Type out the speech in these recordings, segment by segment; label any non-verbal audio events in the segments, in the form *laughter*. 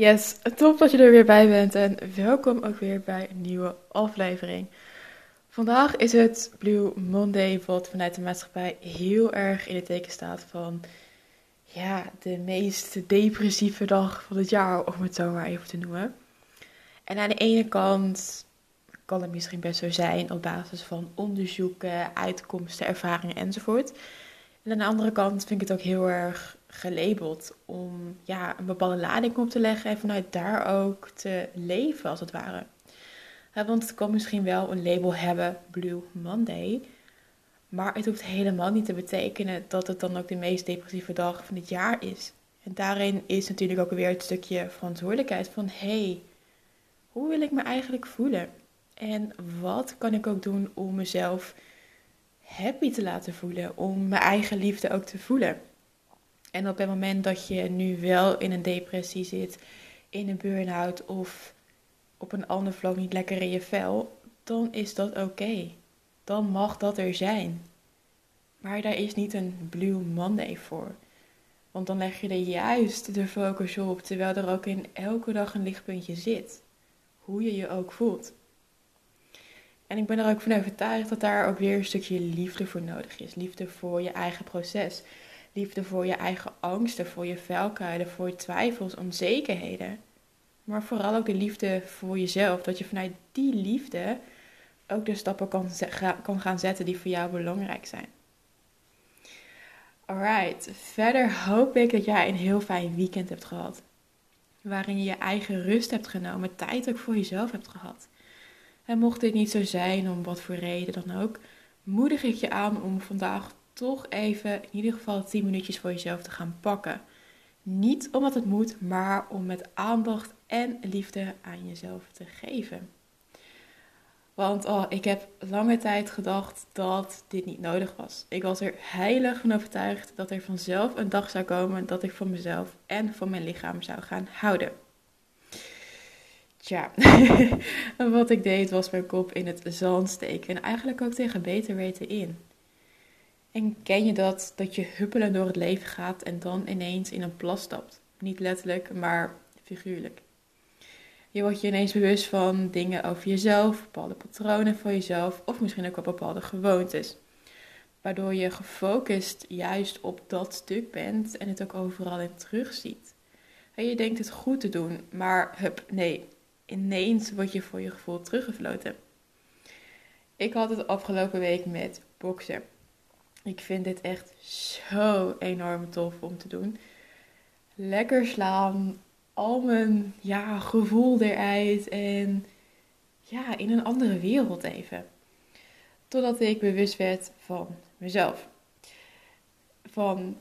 Yes, top dat je er weer bij bent en welkom ook weer bij een nieuwe aflevering. Vandaag is het Blue Monday, wat vanuit de maatschappij heel erg in het teken staat van ja, de meest depressieve dag van het jaar, om het zo maar even te noemen. En aan de ene kant kan het misschien best zo zijn op basis van onderzoeken, uitkomsten, ervaringen enzovoort. En aan de andere kant vind ik het ook heel erg gelabeld om ja, een bepaalde lading op te leggen en vanuit daar ook te leven, als het ware. want het kan misschien wel een label hebben, Blue Monday, maar het hoeft helemaal niet te betekenen dat het dan ook de meest depressieve dag van het jaar is. En daarin is natuurlijk ook weer het stukje verantwoordelijkheid van hé, hey, hoe wil ik me eigenlijk voelen? En wat kan ik ook doen om mezelf happy te laten voelen, om mijn eigen liefde ook te voelen? En op het moment dat je nu wel in een depressie zit, in een burn-out of op een ander vlak niet lekker in je vel, dan is dat oké. Dan mag dat er zijn. Maar daar is niet een Blue Monday voor. Want dan leg je er juist de focus op, terwijl er ook in elke dag een lichtpuntje zit. Hoe je je ook voelt. En ik ben er ook van overtuigd dat daar ook weer een stukje liefde voor nodig is. Liefde voor je eigen proces. Liefde voor je eigen angsten, voor je vuilkuilen, voor je twijfels, onzekerheden. Maar vooral ook de liefde voor jezelf. Dat je vanuit die liefde ook de stappen kan, kan gaan zetten die voor jou belangrijk zijn. Alright, verder hoop ik dat jij een heel fijn weekend hebt gehad. Waarin je je eigen rust hebt genomen, tijd ook voor jezelf hebt gehad. En mocht dit niet zo zijn, om wat voor reden dan ook, moedig ik je aan om vandaag toch even in ieder geval 10 minuutjes voor jezelf te gaan pakken. Niet omdat het moet, maar om met aandacht en liefde aan jezelf te geven. Want oh, ik heb lange tijd gedacht dat dit niet nodig was. Ik was er heilig van overtuigd dat er vanzelf een dag zou komen dat ik van mezelf en van mijn lichaam zou gaan houden. Tja, *laughs* wat ik deed was mijn kop in het zand steken en eigenlijk ook tegen beter weten in. En ken je dat, dat je huppelen door het leven gaat en dan ineens in een plas stapt? Niet letterlijk, maar figuurlijk. Je wordt je ineens bewust van dingen over jezelf, bepaalde patronen van jezelf of misschien ook op bepaalde gewoontes. Waardoor je gefocust juist op dat stuk bent en het ook overal in terugziet. En je denkt het goed te doen, maar hup, nee, ineens word je voor je gevoel teruggefloten. Ik had het afgelopen week met boksen. Ik vind dit echt zo enorm tof om te doen. Lekker slaan, al mijn ja, gevoel eruit en ja, in een andere wereld even. Totdat ik bewust werd van mezelf. Van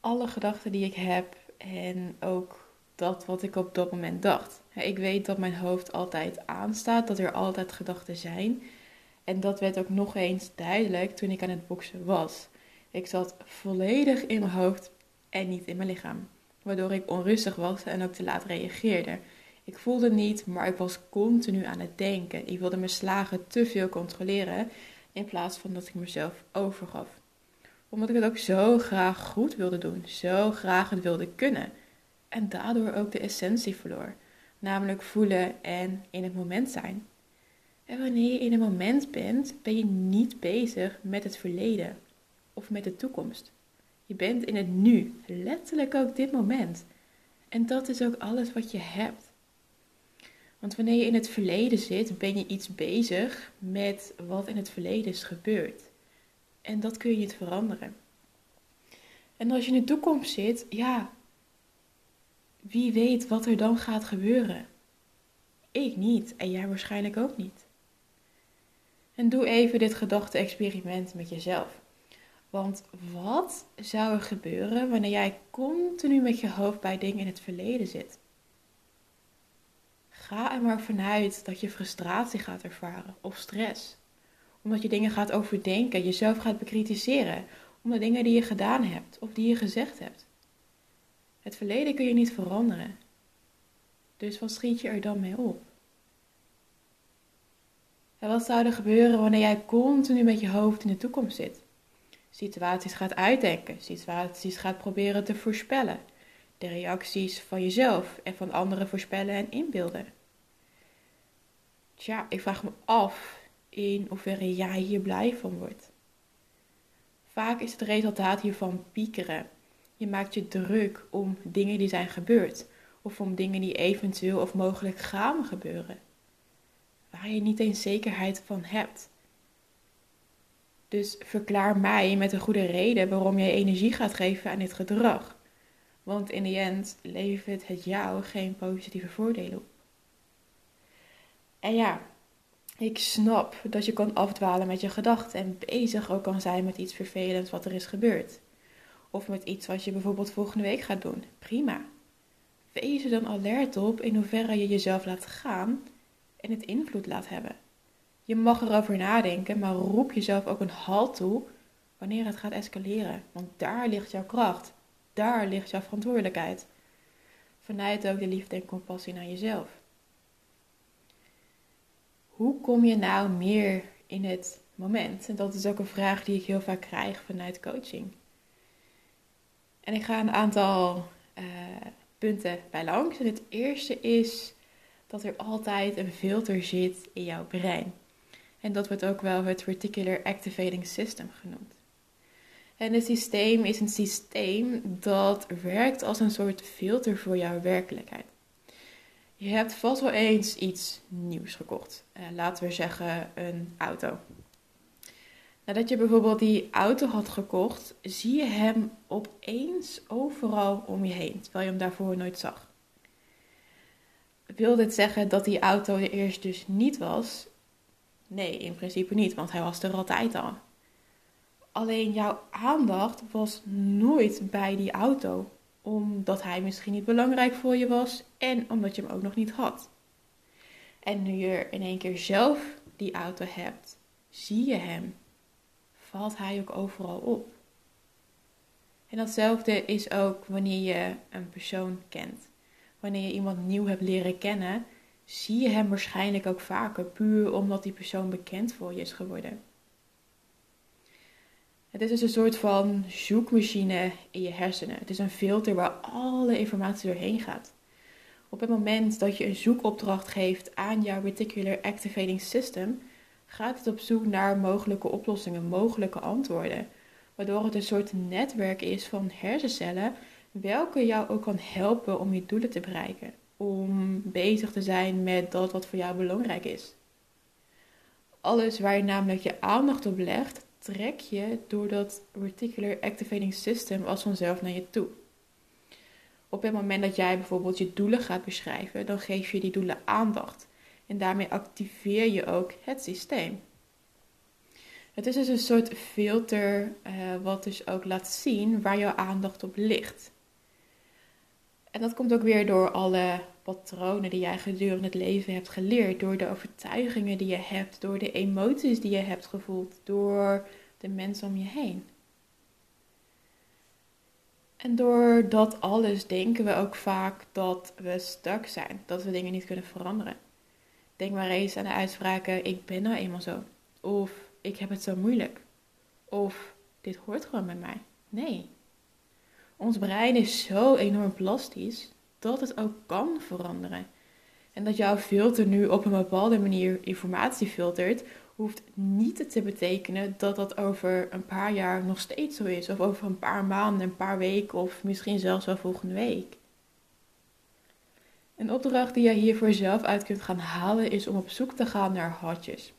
alle gedachten die ik heb en ook dat wat ik op dat moment dacht. Ik weet dat mijn hoofd altijd aanstaat, dat er altijd gedachten zijn. En dat werd ook nog eens duidelijk toen ik aan het boksen was. Ik zat volledig in mijn hoofd en niet in mijn lichaam. Waardoor ik onrustig was en ook te laat reageerde. Ik voelde niet, maar ik was continu aan het denken. Ik wilde mijn slagen te veel controleren in plaats van dat ik mezelf overgaf. Omdat ik het ook zo graag goed wilde doen, zo graag het wilde kunnen. En daardoor ook de essentie verloor. Namelijk voelen en in het moment zijn. En wanneer je in het moment bent, ben je niet bezig met het verleden of met de toekomst. Je bent in het nu, letterlijk ook dit moment. En dat is ook alles wat je hebt. Want wanneer je in het verleden zit, ben je iets bezig met wat in het verleden is gebeurd. En dat kun je niet veranderen. En als je in de toekomst zit, ja, wie weet wat er dan gaat gebeuren? Ik niet en jij waarschijnlijk ook niet. En doe even dit gedachte-experiment met jezelf. Want wat zou er gebeuren wanneer jij continu met je hoofd bij dingen in het verleden zit? Ga er maar vanuit dat je frustratie gaat ervaren of stress. Omdat je dingen gaat overdenken, jezelf gaat bekritiseren. Om de dingen die je gedaan hebt of die je gezegd hebt. Het verleden kun je niet veranderen. Dus wat schiet je er dan mee op? En wat zou er gebeuren wanneer jij continu met je hoofd in de toekomst zit? Situaties gaat uitdenken, situaties gaat proberen te voorspellen. de reacties van jezelf en van anderen voorspellen en inbeelden. Tja, ik vraag me af in hoeverre jij hier blij van wordt. Vaak is het resultaat hiervan piekeren. Je maakt je druk om dingen die zijn gebeurd of om dingen die eventueel of mogelijk gaan gebeuren, waar je niet eens zekerheid van hebt. Dus verklaar mij met een goede reden waarom jij energie gaat geven aan dit gedrag. Want in de end levert het jou geen positieve voordelen op. En ja, ik snap dat je kan afdwalen met je gedachten en bezig ook kan zijn met iets vervelends wat er is gebeurd. Of met iets wat je bijvoorbeeld volgende week gaat doen. Prima. Wees er dan alert op in hoeverre je jezelf laat gaan en het invloed laat hebben. Je mag erover nadenken, maar roep jezelf ook een halt toe wanneer het gaat escaleren. Want daar ligt jouw kracht. Daar ligt jouw verantwoordelijkheid. Vanuit ook de liefde en compassie naar jezelf. Hoe kom je nou meer in het moment? En dat is ook een vraag die ik heel vaak krijg vanuit coaching. En ik ga een aantal uh, punten bij langs. En het eerste is dat er altijd een filter zit in jouw brein. En dat wordt ook wel het Reticular Activating System genoemd. En het systeem is een systeem dat werkt als een soort filter voor jouw werkelijkheid. Je hebt vast wel eens iets nieuws gekocht. Uh, laten we zeggen een auto. Nadat je bijvoorbeeld die auto had gekocht, zie je hem opeens overal om je heen, terwijl je hem daarvoor nooit zag. Wil dit zeggen dat die auto er eerst dus niet was? Nee, in principe niet, want hij was er altijd al. Alleen jouw aandacht was nooit bij die auto, omdat hij misschien niet belangrijk voor je was en omdat je hem ook nog niet had. En nu je in één keer zelf die auto hebt, zie je hem valt hij ook overal op. En datzelfde is ook wanneer je een persoon kent. Wanneer je iemand nieuw hebt leren kennen, zie je hem waarschijnlijk ook vaker, puur omdat die persoon bekend voor je is geworden. Het is dus een soort van zoekmachine in je hersenen. Het is een filter waar alle informatie doorheen gaat. Op het moment dat je een zoekopdracht geeft aan jouw Reticular Activating System, gaat het op zoek naar mogelijke oplossingen, mogelijke antwoorden. Waardoor het een soort netwerk is van hersencellen, welke jou ook kan helpen om je doelen te bereiken. Om bezig te zijn met dat wat voor jou belangrijk is. Alles waar je namelijk je aandacht op legt, trek je door dat Reticular Activating System als vanzelf naar je toe. Op het moment dat jij bijvoorbeeld je doelen gaat beschrijven, dan geef je die doelen aandacht. En daarmee activeer je ook het systeem. Het is dus een soort filter uh, wat dus ook laat zien waar jouw aandacht op ligt. En dat komt ook weer door alle patronen die jij gedurende het leven hebt geleerd, door de overtuigingen die je hebt, door de emoties die je hebt gevoeld, door de mensen om je heen. En door dat alles denken we ook vaak dat we stuk zijn, dat we dingen niet kunnen veranderen. Denk maar eens aan de uitspraken: ik ben nou eenmaal zo. Of ik heb het zo moeilijk. Of dit hoort gewoon bij mij. Nee. Ons brein is zo enorm plastisch dat het ook kan veranderen. En dat jouw filter nu op een bepaalde manier informatie filtert, hoeft niet te betekenen dat dat over een paar jaar nog steeds zo is. Of over een paar maanden, een paar weken of misschien zelfs wel volgende week. Een opdracht die je hiervoor zelf uit kunt gaan halen is om op zoek te gaan naar hartjes.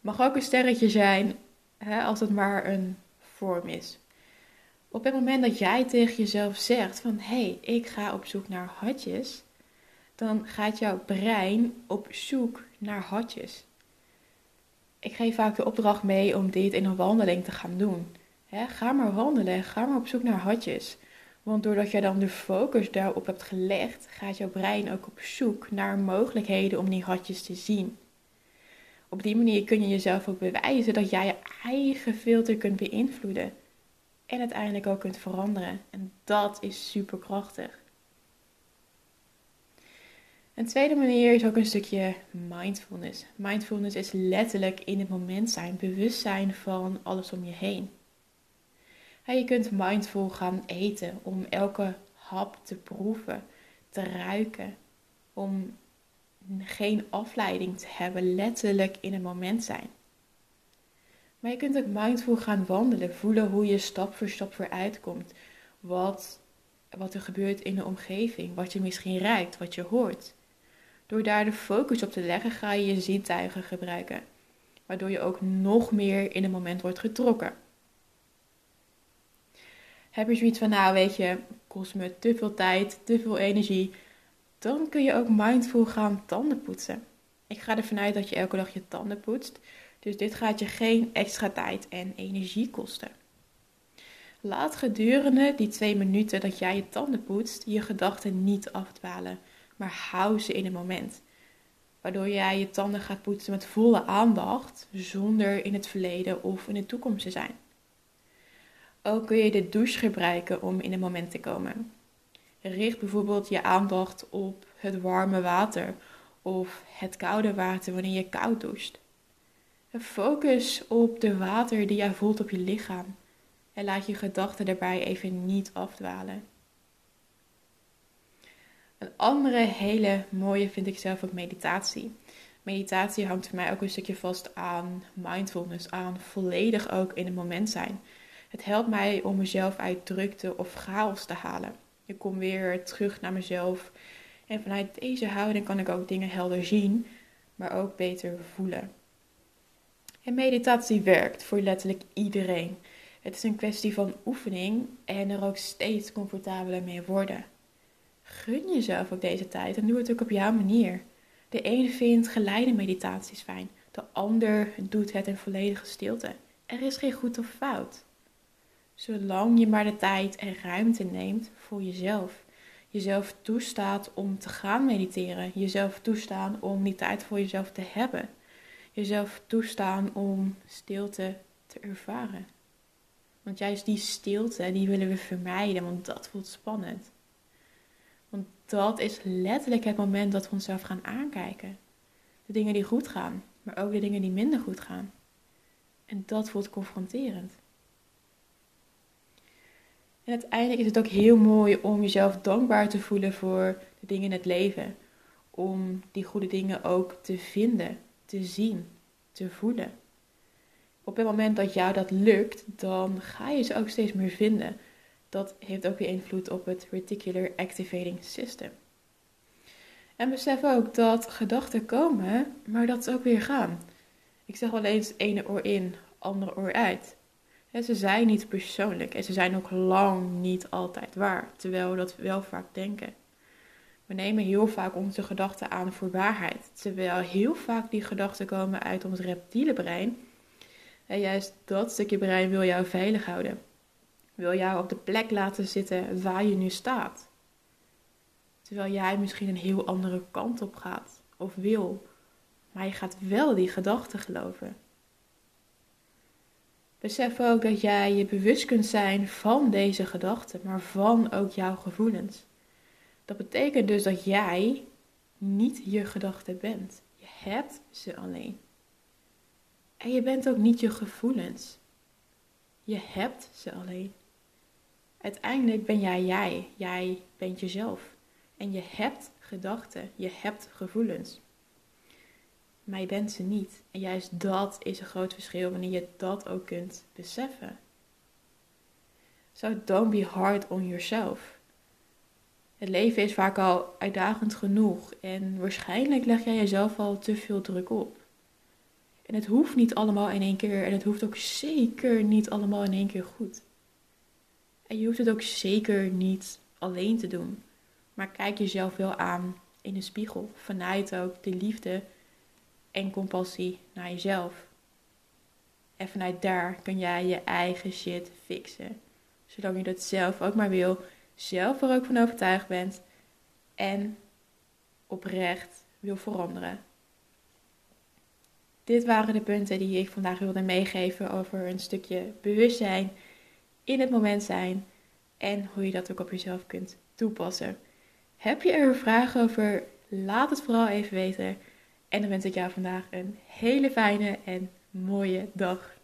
Mag ook een sterretje zijn hè, als het maar een vorm is. Op het moment dat jij tegen jezelf zegt van hé, hey, ik ga op zoek naar hartjes, dan gaat jouw brein op zoek naar hartjes. Ik geef vaak de opdracht mee om dit in een wandeling te gaan doen. ga maar wandelen, ga maar op zoek naar hartjes. Want doordat je dan de focus daarop hebt gelegd, gaat jouw brein ook op zoek naar mogelijkheden om die hartjes te zien. Op die manier kun je jezelf ook bewijzen dat jij je eigen filter kunt beïnvloeden. En uiteindelijk ook kunt veranderen. En dat is super krachtig. Een tweede manier is ook een stukje mindfulness. Mindfulness is letterlijk in het moment zijn, bewust zijn van alles om je heen. je kunt mindful gaan eten om elke hap te proeven, te ruiken, om geen afleiding te hebben, letterlijk in het moment zijn. Maar je kunt ook mindful gaan wandelen, voelen hoe je stap voor stap vooruit komt. Wat, wat er gebeurt in de omgeving, wat je misschien ruikt, wat je hoort. Door daar de focus op te leggen, ga je je zintuigen gebruiken. Waardoor je ook nog meer in het moment wordt getrokken. Heb je zoiets van, nou weet je, kost me te veel tijd, te veel energie. Dan kun je ook mindful gaan tanden poetsen. Ik ga ervan uit dat je elke dag je tanden poetst. Dus dit gaat je geen extra tijd en energie kosten. Laat gedurende die twee minuten dat jij je tanden poetst je gedachten niet afdwalen, maar hou ze in het moment. Waardoor jij je tanden gaat poetsen met volle aandacht, zonder in het verleden of in de toekomst te zijn. Ook kun je de douche gebruiken om in het moment te komen. Richt bijvoorbeeld je aandacht op het warme water of het koude water wanneer je koud doucht. Focus op de water die jij voelt op je lichaam en laat je gedachten daarbij even niet afdwalen. Een andere hele mooie vind ik zelf ook meditatie. Meditatie hangt voor mij ook een stukje vast aan mindfulness, aan volledig ook in het moment zijn. Het helpt mij om mezelf uit drukte of chaos te halen. Ik kom weer terug naar mezelf en vanuit deze houding kan ik ook dingen helder zien, maar ook beter voelen. En meditatie werkt voor letterlijk iedereen. Het is een kwestie van oefening en er ook steeds comfortabeler mee worden. Gun jezelf ook deze tijd en doe het ook op jouw manier. De een vindt geleide meditaties fijn, de ander doet het in volledige stilte. Er is geen goed of fout. Zolang je maar de tijd en ruimte neemt voor jezelf. Jezelf toestaat om te gaan mediteren. Jezelf toestaan om die tijd voor jezelf te hebben jezelf toestaan om stilte te ervaren. Want juist die stilte, die willen we vermijden, want dat voelt spannend. Want dat is letterlijk het moment dat we onszelf gaan aankijken. De dingen die goed gaan, maar ook de dingen die minder goed gaan. En dat voelt confronterend. En uiteindelijk is het ook heel mooi om jezelf dankbaar te voelen voor de dingen in het leven. Om die goede dingen ook te vinden te zien, te voelen. Op het moment dat jou dat lukt, dan ga je ze ook steeds meer vinden. Dat heeft ook weer invloed op het Reticular Activating System. En besef ook dat gedachten komen, maar dat ze ook weer gaan. Ik zeg wel eens ene oor in, andere oor uit. ze zijn niet persoonlijk en ze zijn ook lang niet altijd waar, terwijl we dat wel vaak denken. We nemen heel vaak onze gedachten aan voor waarheid, terwijl heel vaak die gedachten komen uit ons reptiele brein. En juist dat stukje brein wil jou veilig houden. Wil jou op de plek laten zitten waar je nu staat. Terwijl jij misschien een heel andere kant op gaat of wil. Maar je gaat wel die gedachten geloven. Besef ook dat jij je bewust kunt zijn van deze gedachten, maar van ook jouw gevoelens. Dat betekent dus dat jij niet je gedachten bent. Je hebt ze alleen. En je bent ook niet je gevoelens. Je hebt ze alleen. Uiteindelijk ben jij jij. Jij bent jezelf. En je hebt gedachten. Je hebt gevoelens. Maar je bent ze niet. En juist dat is een groot verschil wanneer je dat ook kunt beseffen. So don't be hard on yourself. Het leven is vaak al uitdagend genoeg en waarschijnlijk leg jij jezelf al te veel druk op. En het hoeft niet allemaal in één keer en het hoeft ook zeker niet allemaal in één keer goed. En je hoeft het ook zeker niet alleen te doen. Maar kijk jezelf wel aan in de spiegel vanuit ook de liefde en compassie naar jezelf. En vanuit daar kun jij je eigen shit fixen. Zolang je dat zelf ook maar wil zelf er ook van overtuigd bent en oprecht wil veranderen. Dit waren de punten die ik vandaag wilde meegeven over een stukje bewustzijn, in het moment zijn en hoe je dat ook op jezelf kunt toepassen. Heb je er vragen over? Laat het vooral even weten. En dan wens ik jou vandaag een hele fijne en mooie dag.